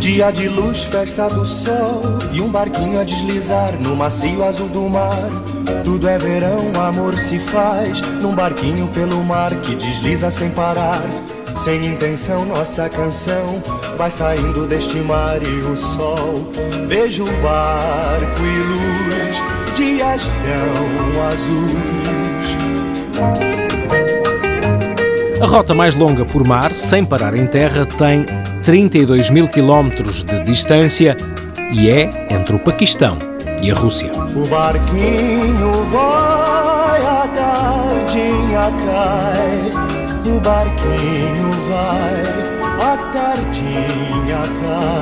Dia de luz, festa do sol e um barquinho a deslizar no macio azul do mar. Tudo é verão, amor se faz num barquinho pelo mar que desliza sem parar. Sem intenção, nossa canção vai saindo deste mar e o sol. Vejo o barco e luz, dias tão azuis. A rota mais longa por mar, sem parar em terra, tem 32 mil quilómetros de distância e é entre o Paquistão e a Rússia. O barquinho vai, a tardinha cai. O barquinho vai, a tardinha cai.